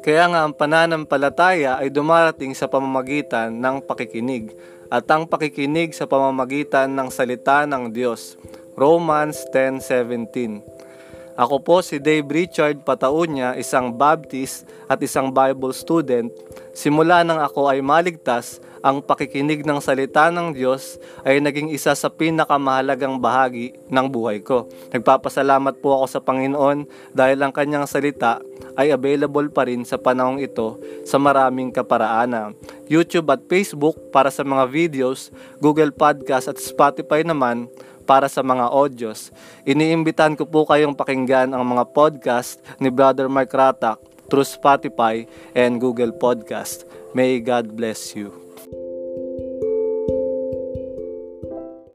Kaya nga ang pananampalataya ay dumarating sa pamamagitan ng pakikinig at ang pakikinig sa pamamagitan ng salita ng Diyos. Romans 10.17 Ako po si Dave Richard Pataunya, isang Baptist at isang Bible student. Simula nang ako ay maligtas, ang pakikinig ng salita ng Diyos ay naging isa sa pinakamahalagang bahagi ng buhay ko. Nagpapasalamat po ako sa Panginoon dahil ang kanyang salita ay available pa rin sa panahong ito sa maraming kaparaanan. YouTube at Facebook para sa mga videos, Google Podcast at Spotify naman para sa mga audios. Iniimbitan ko po kayong pakinggan ang mga podcast ni Brother Mark Ratak through Spotify and Google Podcast. May God bless you.